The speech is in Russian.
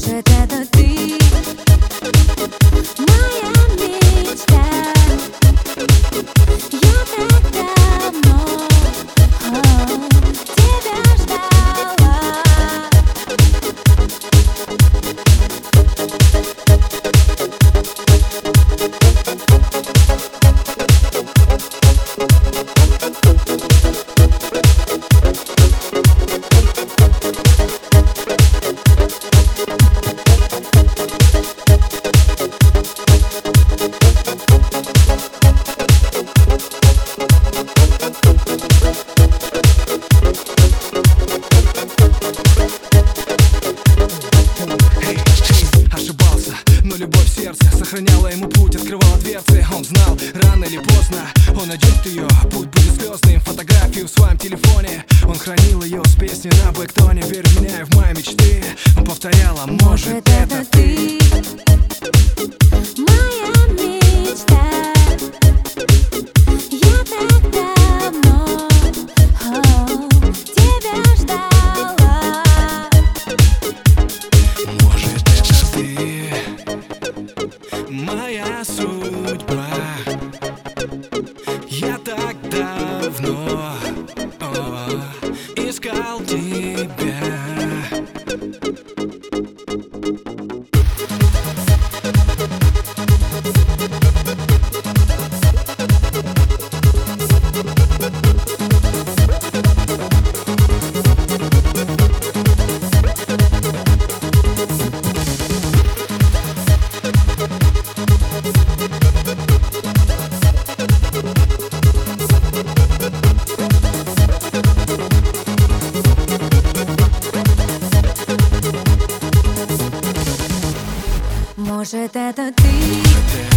set at the Сохраняла ему путь, открывала дверцы. Он знал, рано или поздно Он найдет ее, путь будет слезным Фотографию в своем телефоне. Он хранил ее с песни на Блэктоне Верь в меня и в мои мечты. Он повторяла, может, может это ты? food, blah. Может это ты?